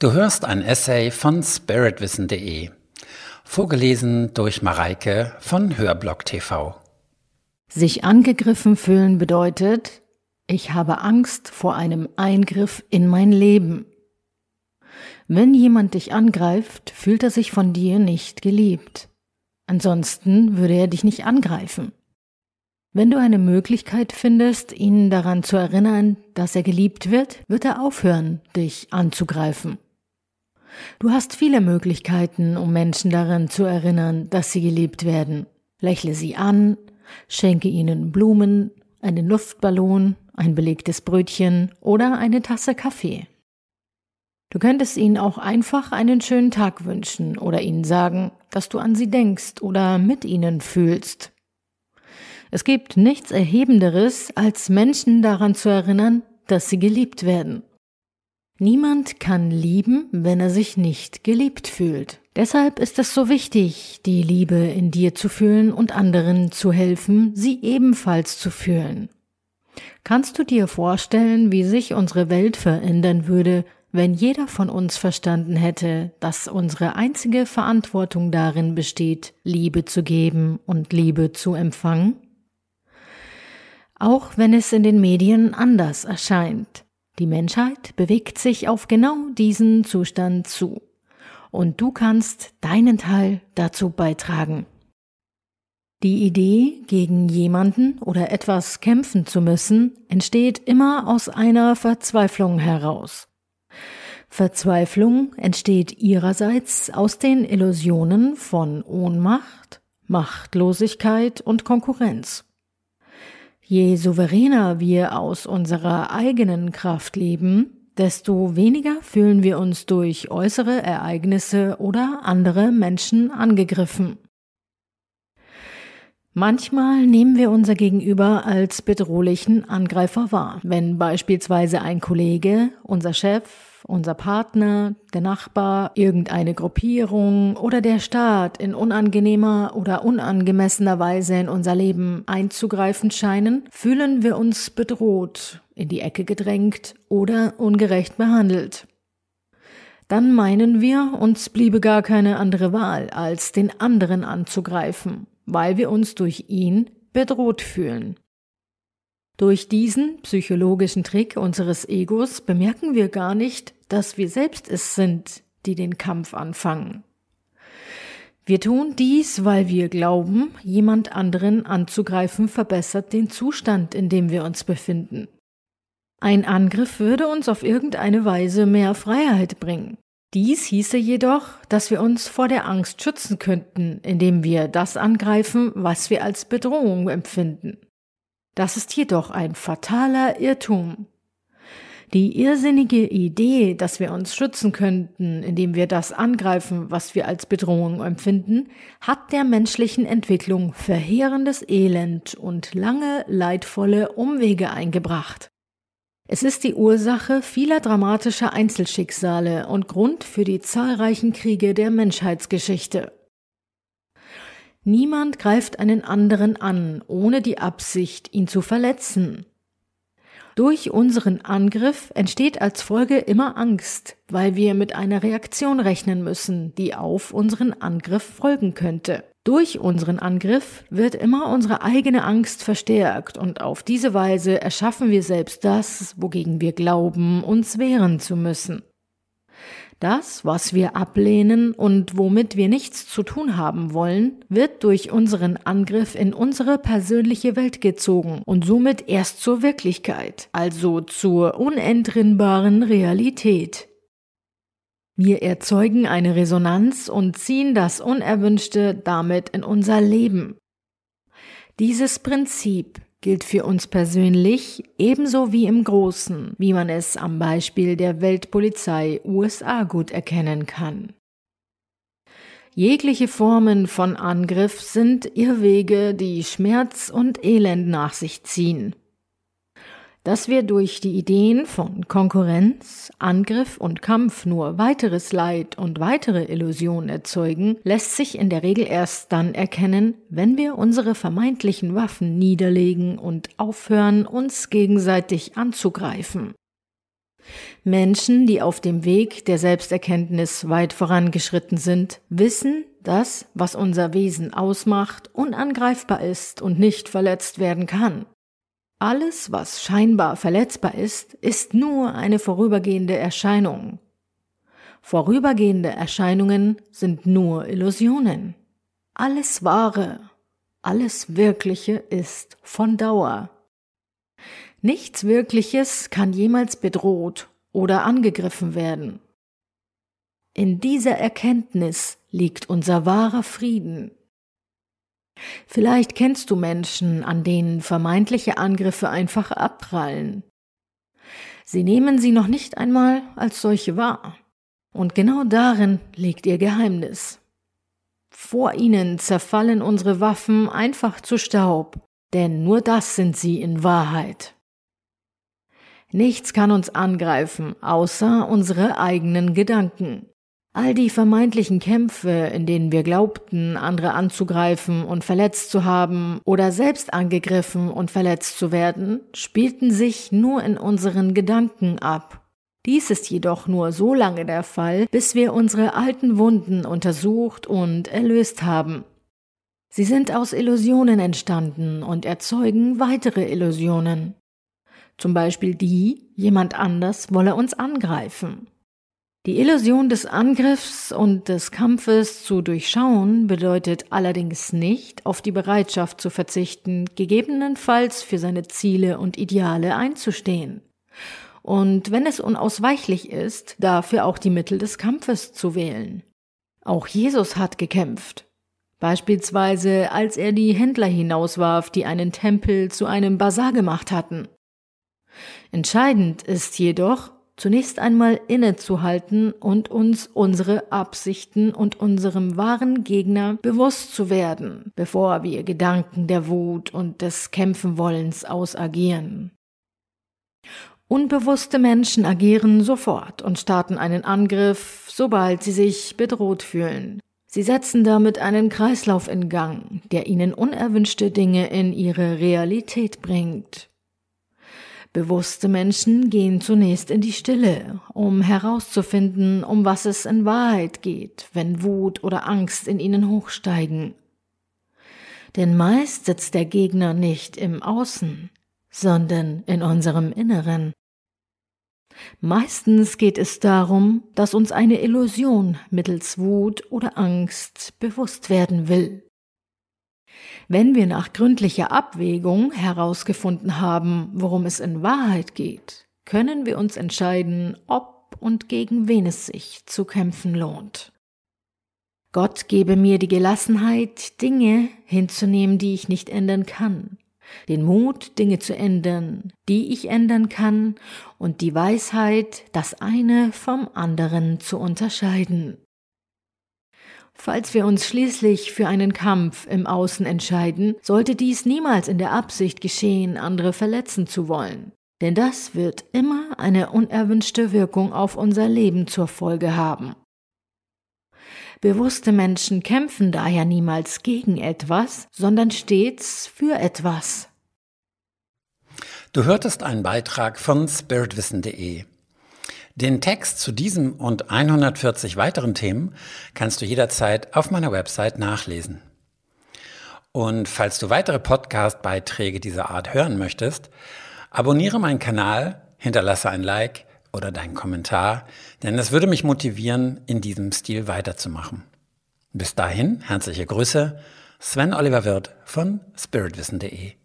Du hörst ein Essay von spiritwissen.de, vorgelesen durch Mareike von Hörblock TV. Sich angegriffen fühlen bedeutet, ich habe Angst vor einem Eingriff in mein Leben. Wenn jemand dich angreift, fühlt er sich von dir nicht geliebt. Ansonsten würde er dich nicht angreifen. Wenn du eine Möglichkeit findest, ihn daran zu erinnern, dass er geliebt wird, wird er aufhören, dich anzugreifen. Du hast viele Möglichkeiten, um Menschen daran zu erinnern, dass sie geliebt werden. Lächle sie an, schenke ihnen Blumen, einen Luftballon, ein belegtes Brötchen oder eine Tasse Kaffee. Du könntest ihnen auch einfach einen schönen Tag wünschen oder ihnen sagen, dass du an sie denkst oder mit ihnen fühlst. Es gibt nichts Erhebenderes, als Menschen daran zu erinnern, dass sie geliebt werden. Niemand kann lieben, wenn er sich nicht geliebt fühlt. Deshalb ist es so wichtig, die Liebe in dir zu fühlen und anderen zu helfen, sie ebenfalls zu fühlen. Kannst du dir vorstellen, wie sich unsere Welt verändern würde, wenn jeder von uns verstanden hätte, dass unsere einzige Verantwortung darin besteht, Liebe zu geben und Liebe zu empfangen? Auch wenn es in den Medien anders erscheint. Die Menschheit bewegt sich auf genau diesen Zustand zu. Und du kannst deinen Teil dazu beitragen. Die Idee, gegen jemanden oder etwas kämpfen zu müssen, entsteht immer aus einer Verzweiflung heraus. Verzweiflung entsteht ihrerseits aus den Illusionen von Ohnmacht, Machtlosigkeit und Konkurrenz. Je souveräner wir aus unserer eigenen Kraft leben, desto weniger fühlen wir uns durch äußere Ereignisse oder andere Menschen angegriffen. Manchmal nehmen wir unser Gegenüber als bedrohlichen Angreifer wahr, wenn beispielsweise ein Kollege, unser Chef unser Partner, der Nachbar, irgendeine Gruppierung oder der Staat in unangenehmer oder unangemessener Weise in unser Leben einzugreifen scheinen, fühlen wir uns bedroht, in die Ecke gedrängt oder ungerecht behandelt. Dann meinen wir, uns bliebe gar keine andere Wahl, als den anderen anzugreifen, weil wir uns durch ihn bedroht fühlen. Durch diesen psychologischen Trick unseres Egos bemerken wir gar nicht, dass wir selbst es sind, die den Kampf anfangen. Wir tun dies, weil wir glauben, jemand anderen anzugreifen verbessert den Zustand, in dem wir uns befinden. Ein Angriff würde uns auf irgendeine Weise mehr Freiheit bringen. Dies hieße jedoch, dass wir uns vor der Angst schützen könnten, indem wir das angreifen, was wir als Bedrohung empfinden. Das ist jedoch ein fataler Irrtum. Die irrsinnige Idee, dass wir uns schützen könnten, indem wir das angreifen, was wir als Bedrohung empfinden, hat der menschlichen Entwicklung verheerendes Elend und lange leidvolle Umwege eingebracht. Es ist die Ursache vieler dramatischer Einzelschicksale und Grund für die zahlreichen Kriege der Menschheitsgeschichte. Niemand greift einen anderen an, ohne die Absicht, ihn zu verletzen. Durch unseren Angriff entsteht als Folge immer Angst, weil wir mit einer Reaktion rechnen müssen, die auf unseren Angriff folgen könnte. Durch unseren Angriff wird immer unsere eigene Angst verstärkt und auf diese Weise erschaffen wir selbst das, wogegen wir glauben, uns wehren zu müssen. Das, was wir ablehnen und womit wir nichts zu tun haben wollen, wird durch unseren Angriff in unsere persönliche Welt gezogen und somit erst zur Wirklichkeit, also zur unentrinnbaren Realität. Wir erzeugen eine Resonanz und ziehen das Unerwünschte damit in unser Leben. Dieses Prinzip gilt für uns persönlich ebenso wie im Großen, wie man es am Beispiel der Weltpolizei USA gut erkennen kann. Jegliche Formen von Angriff sind Irrwege, die Schmerz und Elend nach sich ziehen dass wir durch die Ideen von Konkurrenz, Angriff und Kampf nur weiteres Leid und weitere Illusionen erzeugen, lässt sich in der Regel erst dann erkennen, wenn wir unsere vermeintlichen Waffen niederlegen und aufhören, uns gegenseitig anzugreifen. Menschen, die auf dem Weg der Selbsterkenntnis weit vorangeschritten sind, wissen, dass, was unser Wesen ausmacht, unangreifbar ist und nicht verletzt werden kann. Alles, was scheinbar verletzbar ist, ist nur eine vorübergehende Erscheinung. Vorübergehende Erscheinungen sind nur Illusionen. Alles Wahre, alles Wirkliche ist von Dauer. Nichts Wirkliches kann jemals bedroht oder angegriffen werden. In dieser Erkenntnis liegt unser wahrer Frieden. Vielleicht kennst du Menschen, an denen vermeintliche Angriffe einfach abprallen. Sie nehmen sie noch nicht einmal als solche wahr. Und genau darin liegt ihr Geheimnis. Vor ihnen zerfallen unsere Waffen einfach zu Staub, denn nur das sind sie in Wahrheit. Nichts kann uns angreifen, außer unsere eigenen Gedanken. All die vermeintlichen Kämpfe, in denen wir glaubten, andere anzugreifen und verletzt zu haben oder selbst angegriffen und verletzt zu werden, spielten sich nur in unseren Gedanken ab. Dies ist jedoch nur so lange der Fall, bis wir unsere alten Wunden untersucht und erlöst haben. Sie sind aus Illusionen entstanden und erzeugen weitere Illusionen. Zum Beispiel die, jemand anders wolle uns angreifen. Die Illusion des Angriffs und des Kampfes zu durchschauen bedeutet allerdings nicht, auf die Bereitschaft zu verzichten, gegebenenfalls für seine Ziele und Ideale einzustehen. Und wenn es unausweichlich ist, dafür auch die Mittel des Kampfes zu wählen. Auch Jesus hat gekämpft. Beispielsweise, als er die Händler hinauswarf, die einen Tempel zu einem Bazar gemacht hatten. Entscheidend ist jedoch, zunächst einmal innezuhalten und uns unsere Absichten und unserem wahren Gegner bewusst zu werden, bevor wir Gedanken der Wut und des Kämpfenwollens ausagieren. Unbewusste Menschen agieren sofort und starten einen Angriff, sobald sie sich bedroht fühlen. Sie setzen damit einen Kreislauf in Gang, der ihnen unerwünschte Dinge in ihre Realität bringt. Bewusste Menschen gehen zunächst in die Stille, um herauszufinden, um was es in Wahrheit geht, wenn Wut oder Angst in ihnen hochsteigen. Denn meist sitzt der Gegner nicht im Außen, sondern in unserem Inneren. Meistens geht es darum, dass uns eine Illusion mittels Wut oder Angst bewusst werden will. Wenn wir nach gründlicher Abwägung herausgefunden haben, worum es in Wahrheit geht, können wir uns entscheiden, ob und gegen wen es sich zu kämpfen lohnt. Gott gebe mir die Gelassenheit, Dinge hinzunehmen, die ich nicht ändern kann, den Mut, Dinge zu ändern, die ich ändern kann, und die Weisheit, das eine vom anderen zu unterscheiden. Falls wir uns schließlich für einen Kampf im Außen entscheiden, sollte dies niemals in der Absicht geschehen, andere verletzen zu wollen. Denn das wird immer eine unerwünschte Wirkung auf unser Leben zur Folge haben. Bewusste Menschen kämpfen daher niemals gegen etwas, sondern stets für etwas. Du hörtest einen Beitrag von spiritwissen.de. Den Text zu diesem und 140 weiteren Themen kannst du jederzeit auf meiner Website nachlesen. Und falls du weitere Podcast-Beiträge dieser Art hören möchtest, abonniere meinen Kanal, hinterlasse ein Like oder deinen Kommentar, denn es würde mich motivieren, in diesem Stil weiterzumachen. Bis dahin, herzliche Grüße, Sven Oliver Wirth von spiritwissen.de.